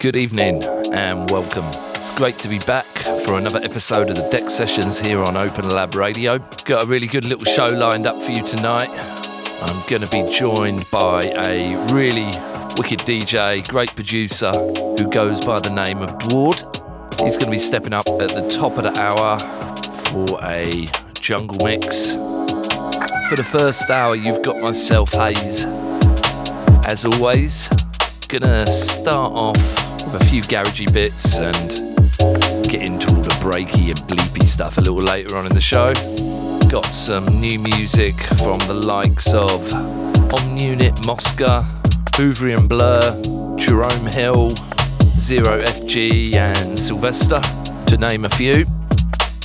Good evening and welcome. It's great to be back for another episode of the DEXT Sessions here on Open Lab Radio. Got a really good little show lined up for you tonight. I'm going to be joined by a really wicked DJ, great producer who goes by the name of Dwarde. He's going to be stepping up at the top of the hour for a jungle mix. For the first hour, you've got myself, Haze. As always, gonna start off a few garagey bits and get into all the breaky and bleepy stuff a little later on in the show. Got some new music from the likes of Om Unit Mosca, Hooverian Blur, Jerome Hill, Zero FG, and Sylvester, to name a few.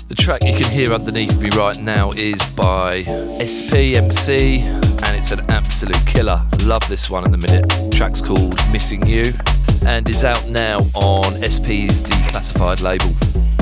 The track you can hear underneath me right now is by SPMC, and it's an absolute killer. Love this one in the minute. The track's called Missing You and is out now on SP's declassified label.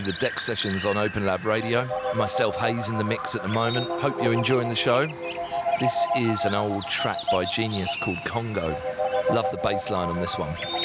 The DEXT Sessions on Open Lab Radio. Myself, Haze, in the mix at the moment. Hope you're enjoying the show. This is an old track by Genius called Congo. Love the bass line on this one.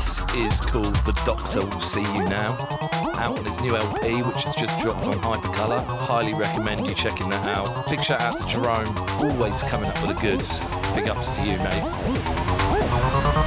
This is called The Doctor Will See You Now, out on his new LP, which has just dropped on Hypercolor. Highly recommend you checking that out. Big shout out to Jerome, always coming up with the goods. Big ups to you, mate.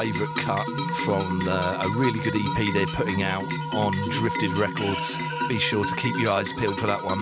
Favourite cut from the, a really good EP they're putting out on Drifted Records. Be sure to keep your eyes peeled for that one.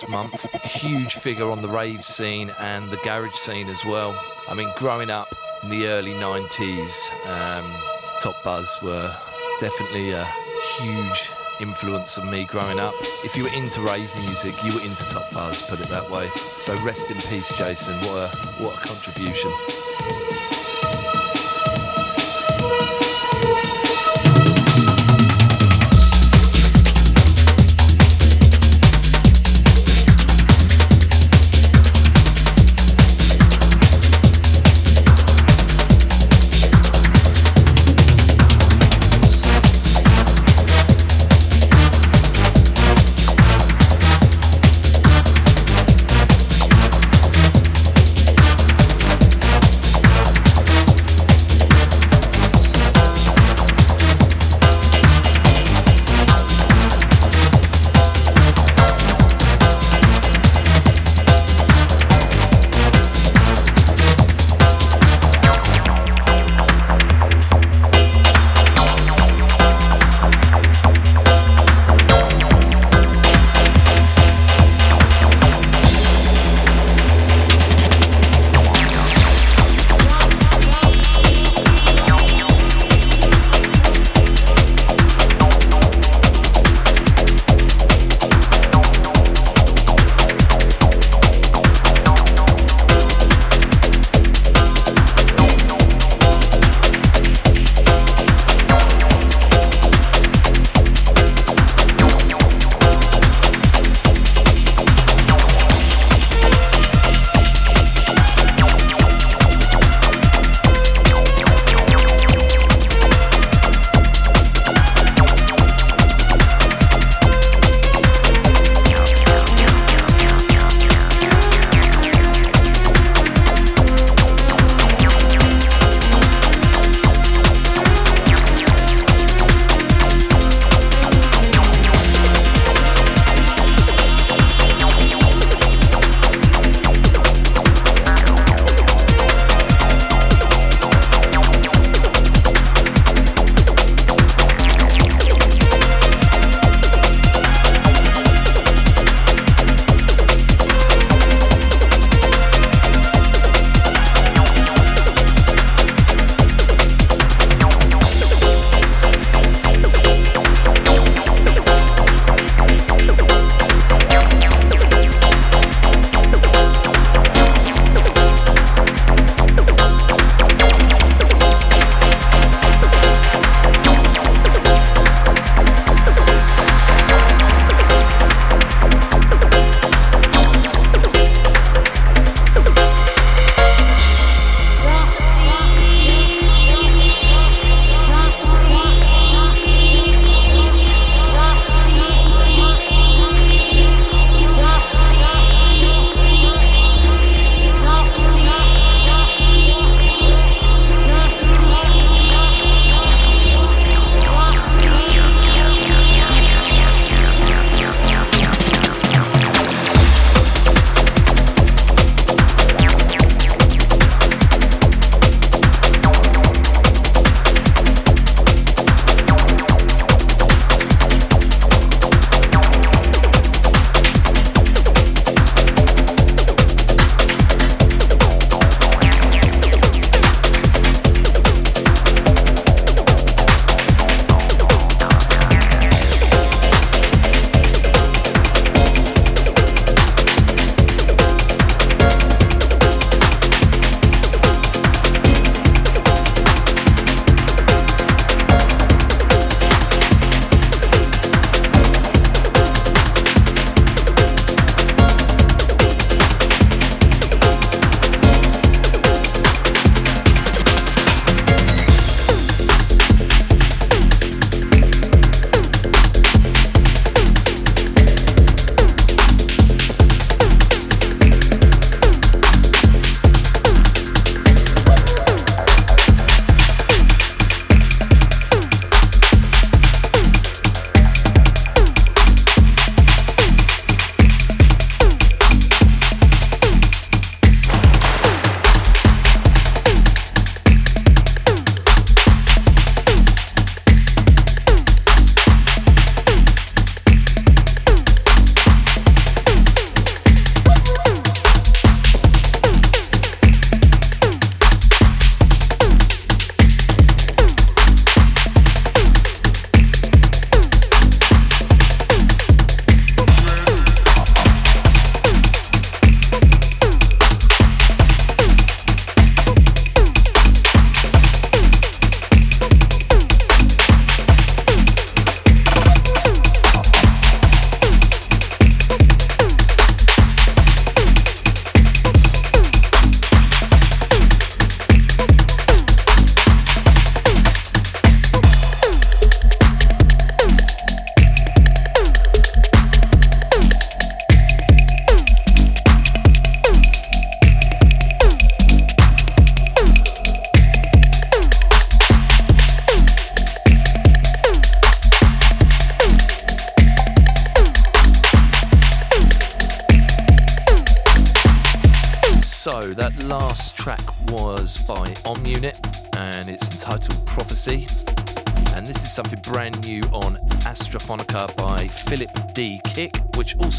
This month. Huge figure on the rave scene and the garage scene as well. I mean, growing up in the early 90s, um, Top Buzz were definitely a huge influence on me growing up. If you were into rave music, you were into Top Buzz, put it that way. So rest in peace, Jason. What a what a contribution.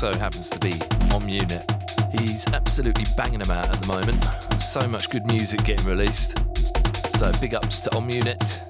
Also happens to be Om Unit. He's absolutely banging them out at the moment. So much good music getting released. So big ups to Om Unit.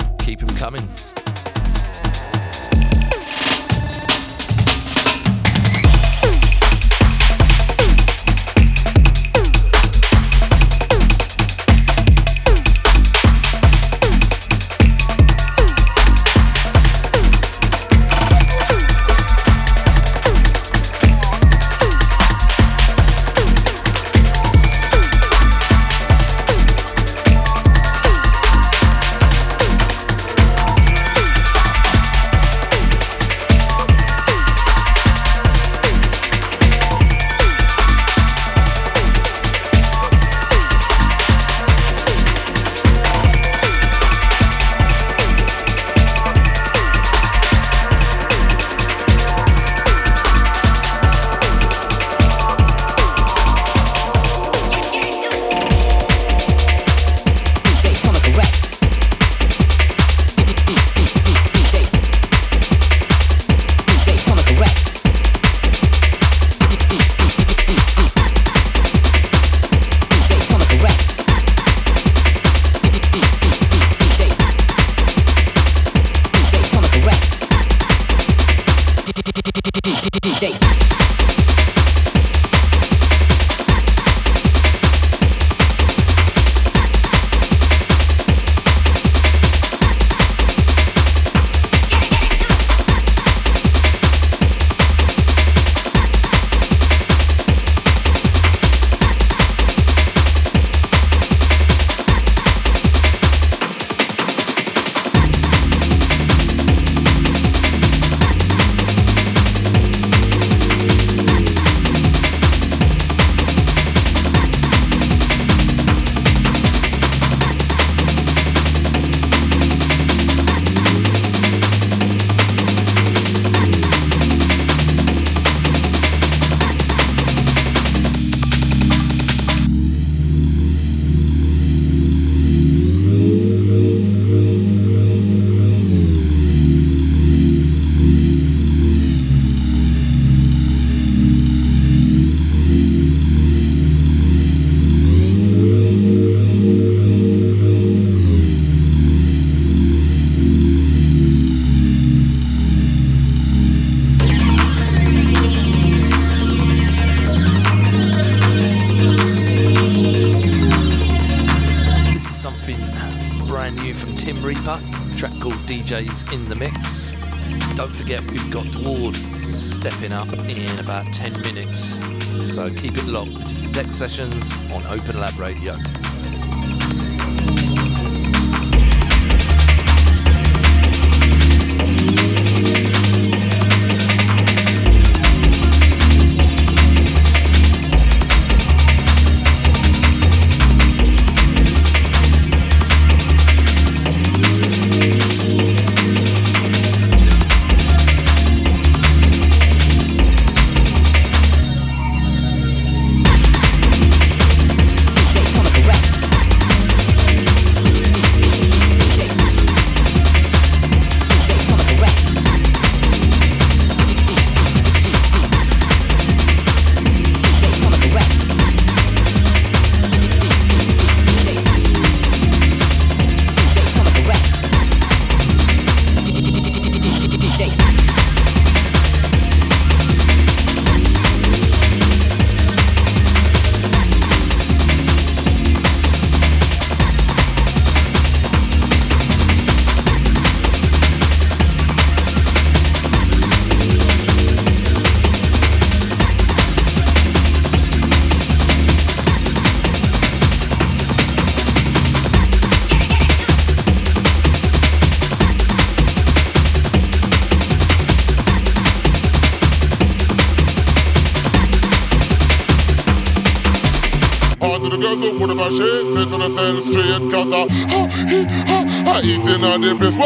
In the mix. Don't forget, we've got Dwarde stepping up in about 10 minutes. So keep it locked. This is the DEXT Sessions on Open Lab Radio.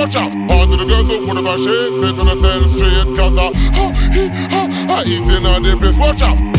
Watch out. All the girls who put about shit, sit on the send straight cause I, ha, he, ha, I eating on the beef. Watch out.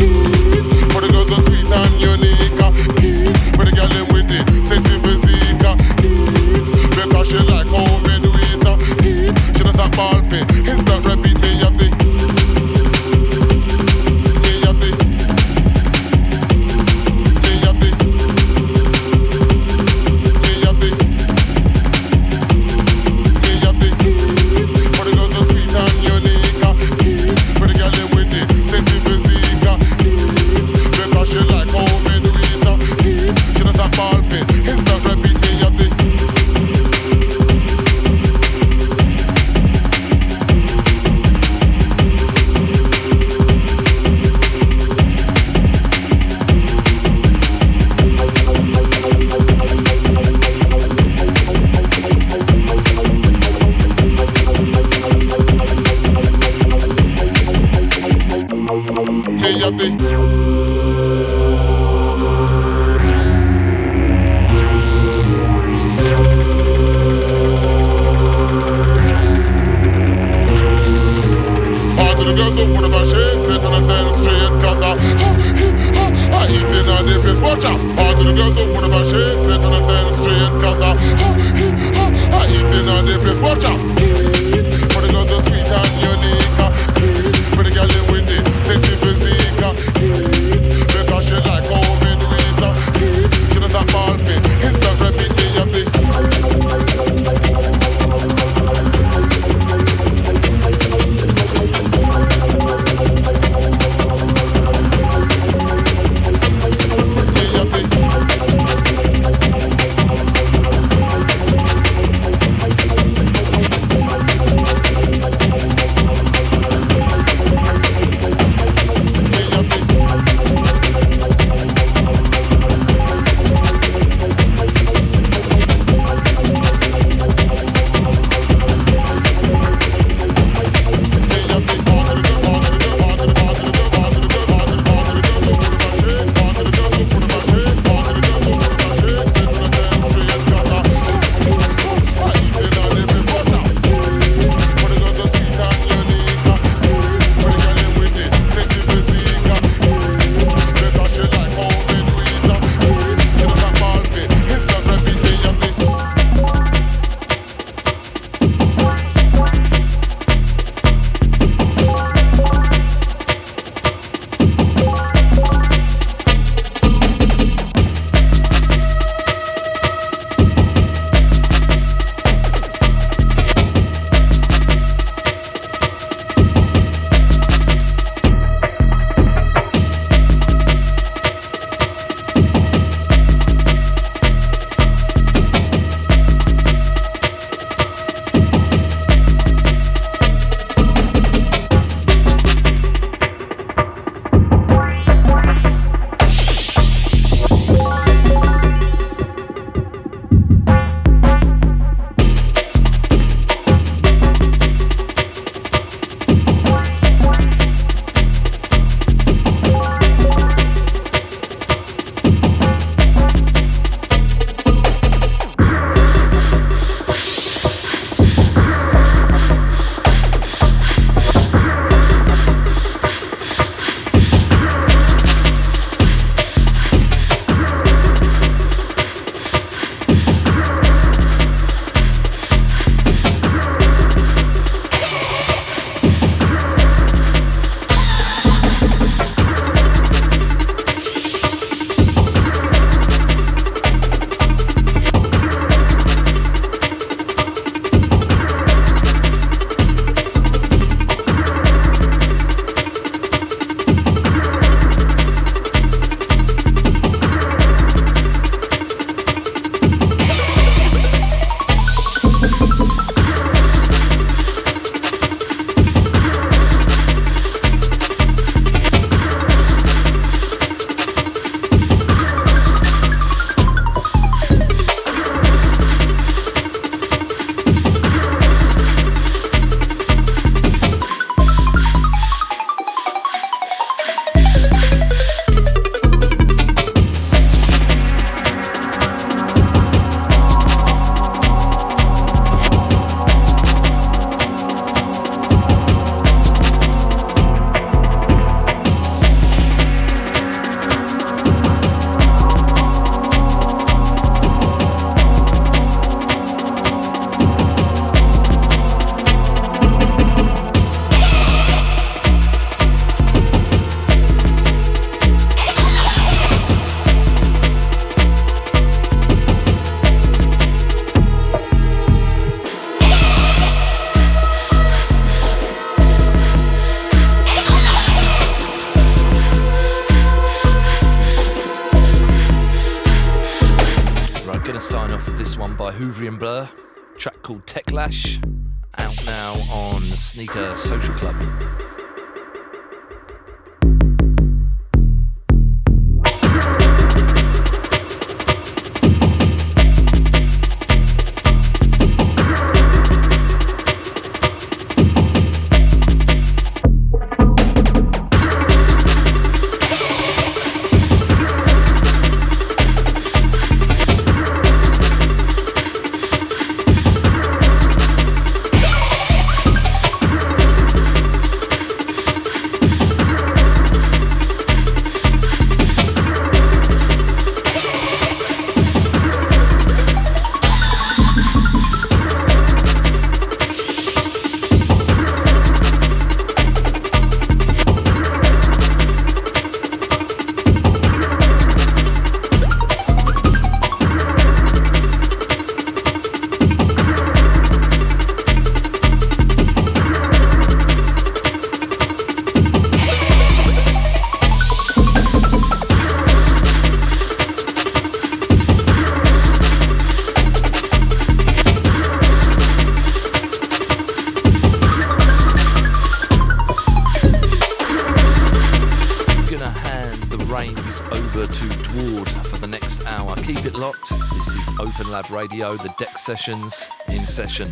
Radio, the DEXT Sessions in session.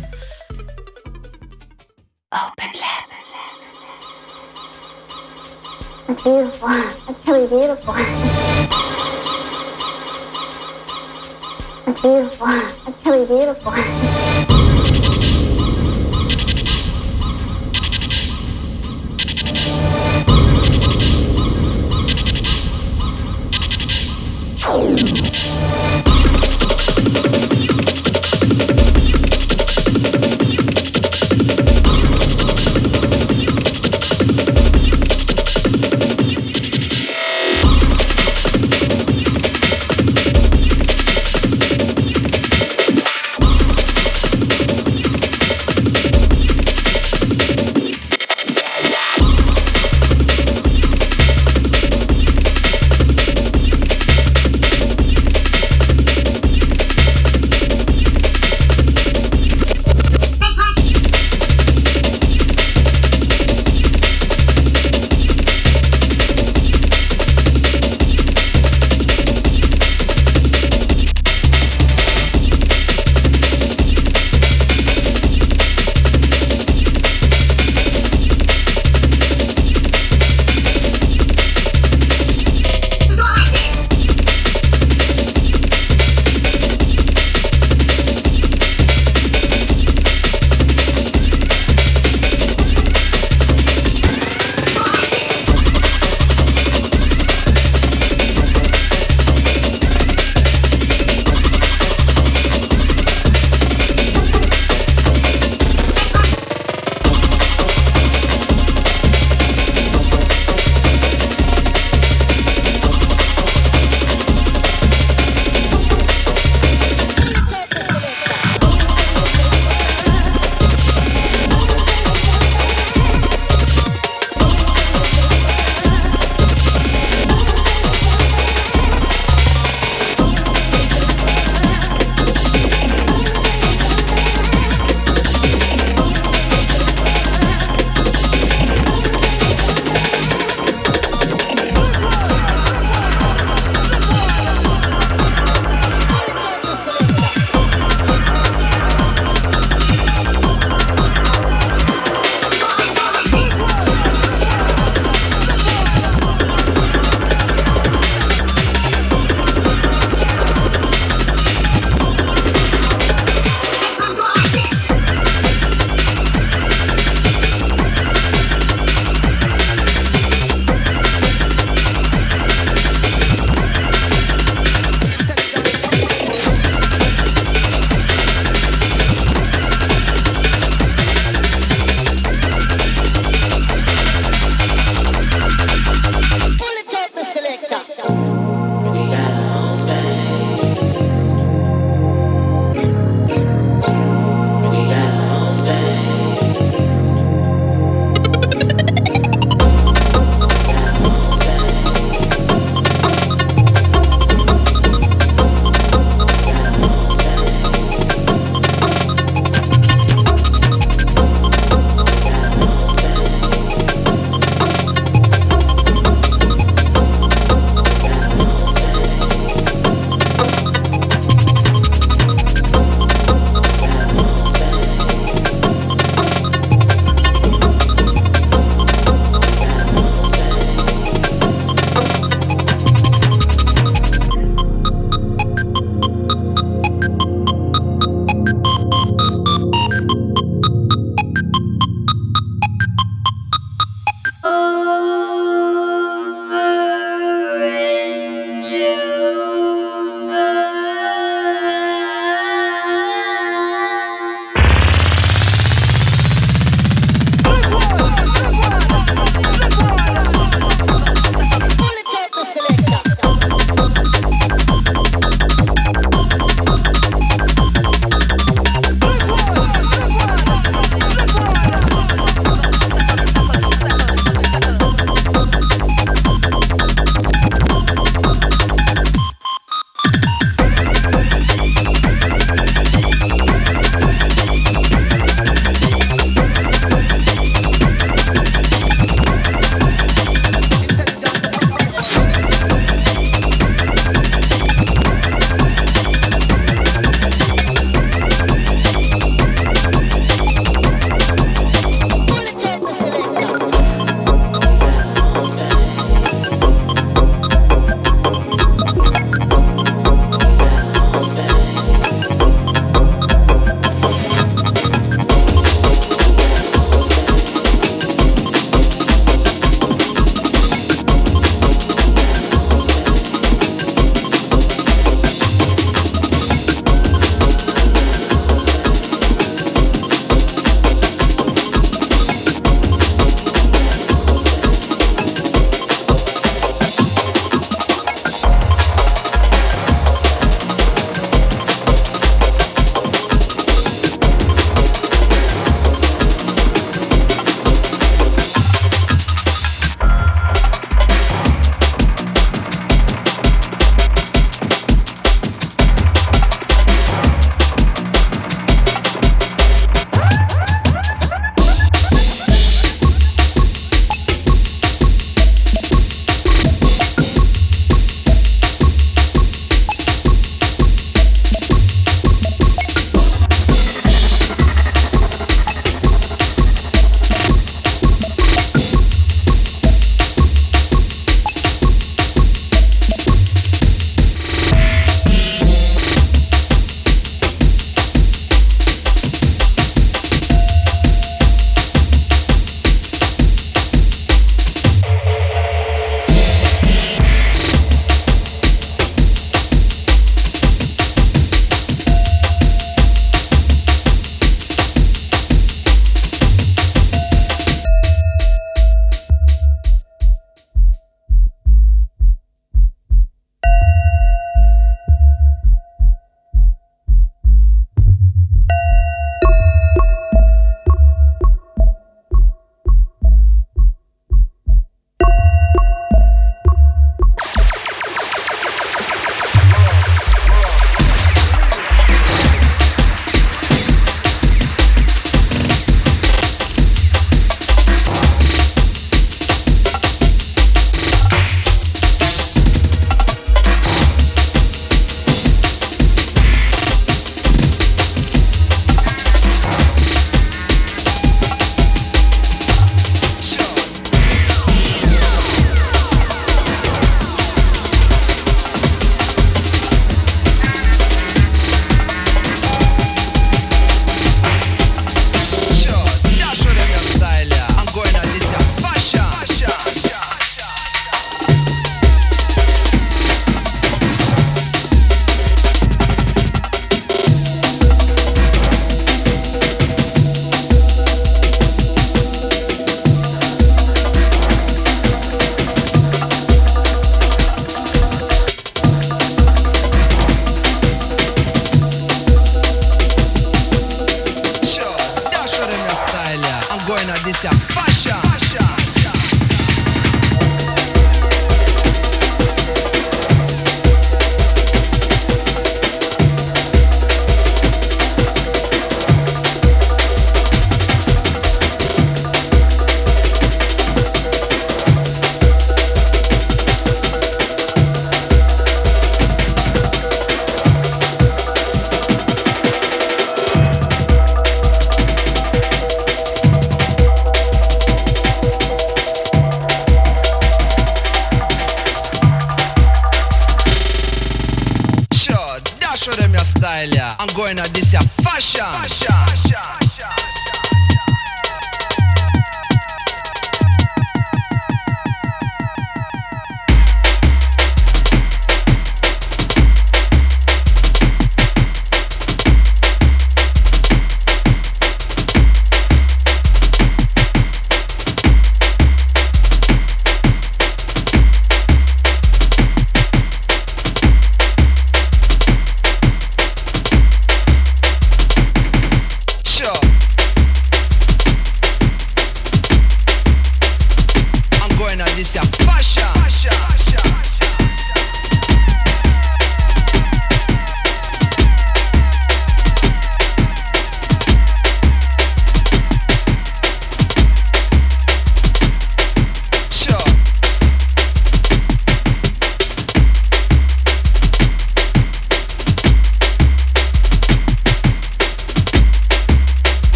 Open Lab. It's beautiful. It's really beautiful. It's beautiful. It's really beautiful.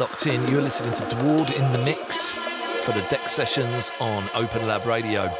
locked in. You're listening to Dwarde in the Mix for the DEXT Sessions on Open Lab Radio.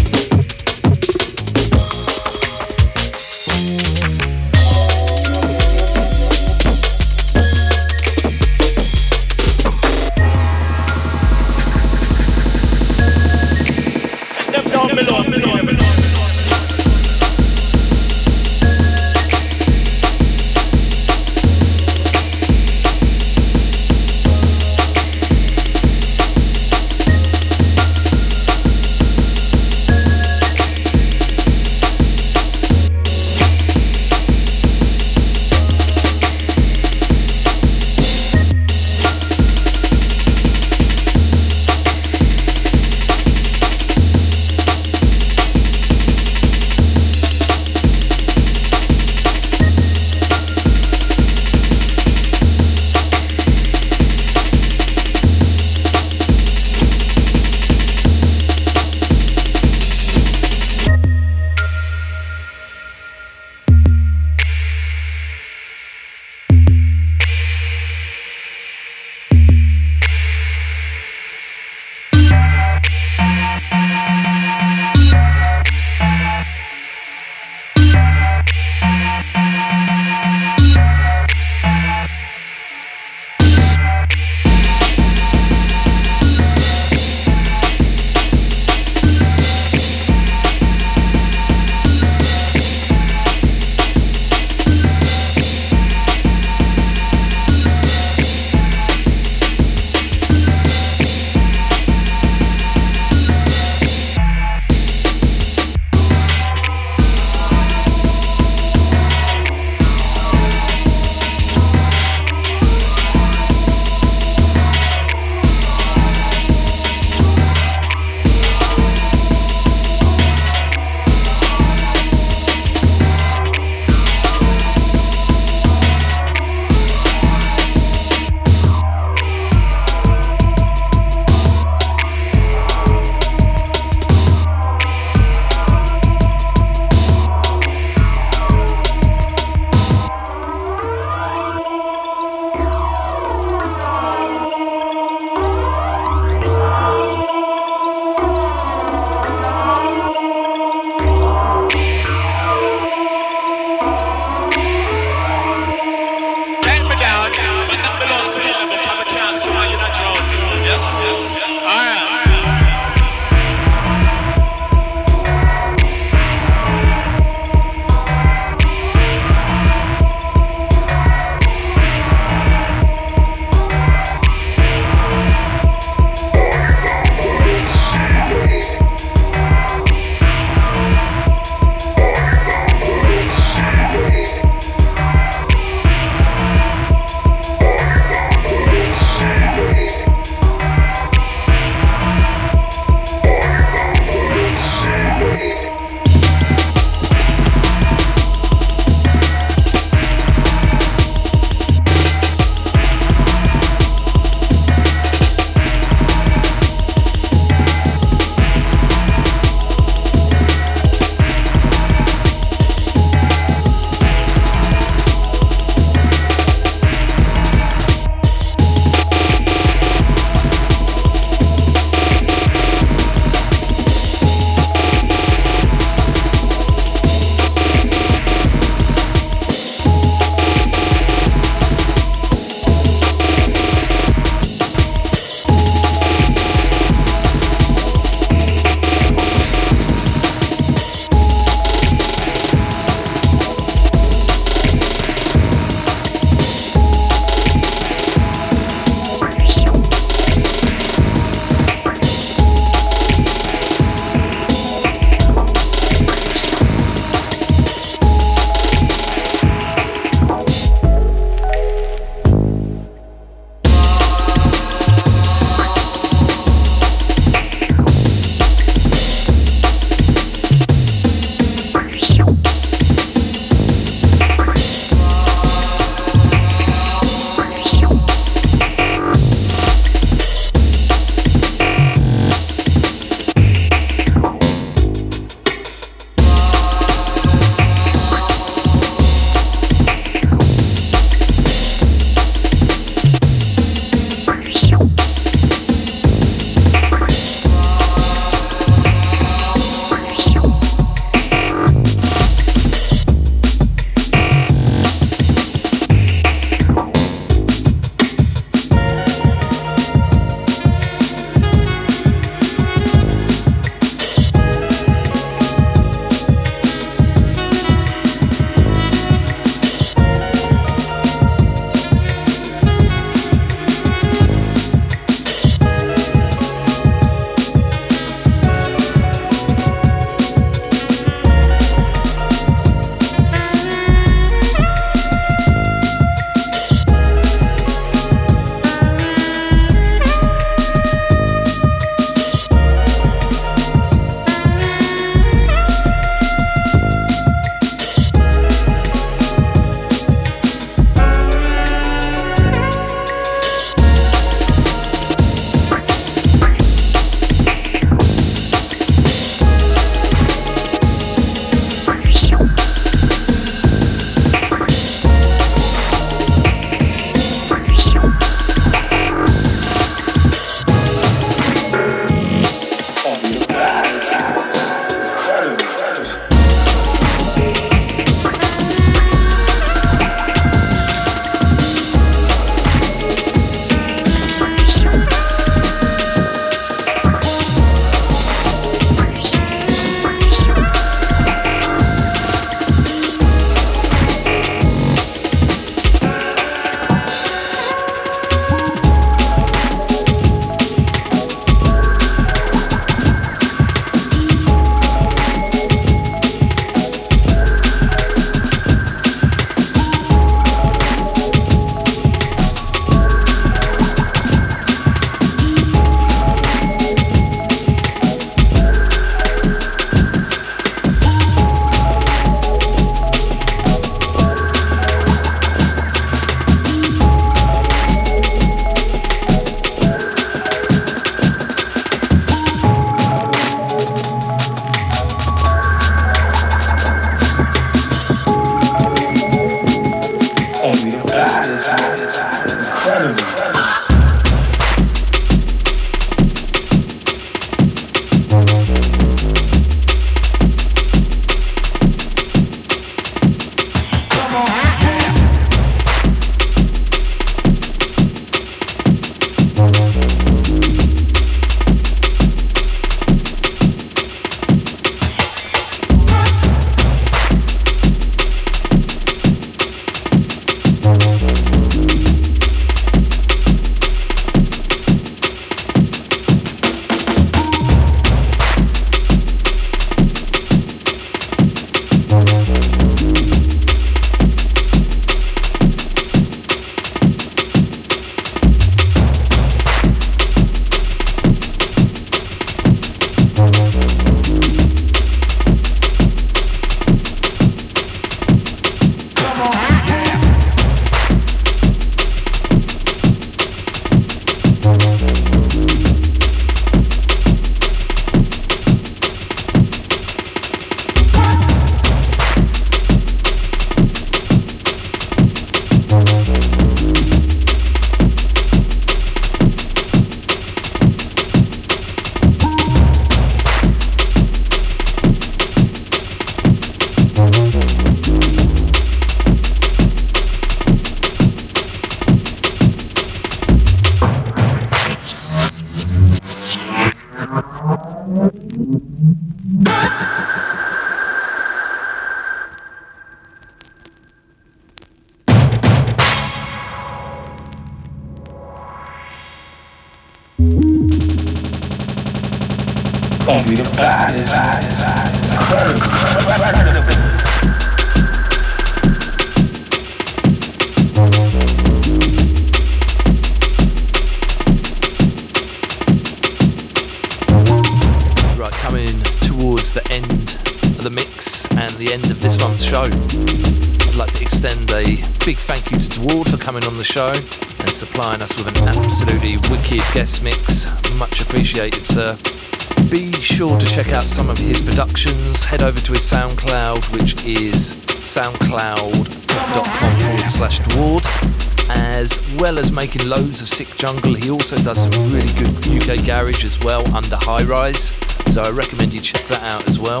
Jungle, he also does some really good UK garage as well under High Rise. So I recommend you check that out as well.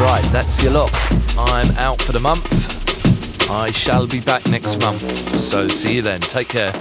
Right, that's your lot. I'm out for the month. I shall be back next month, so see you then. Take care.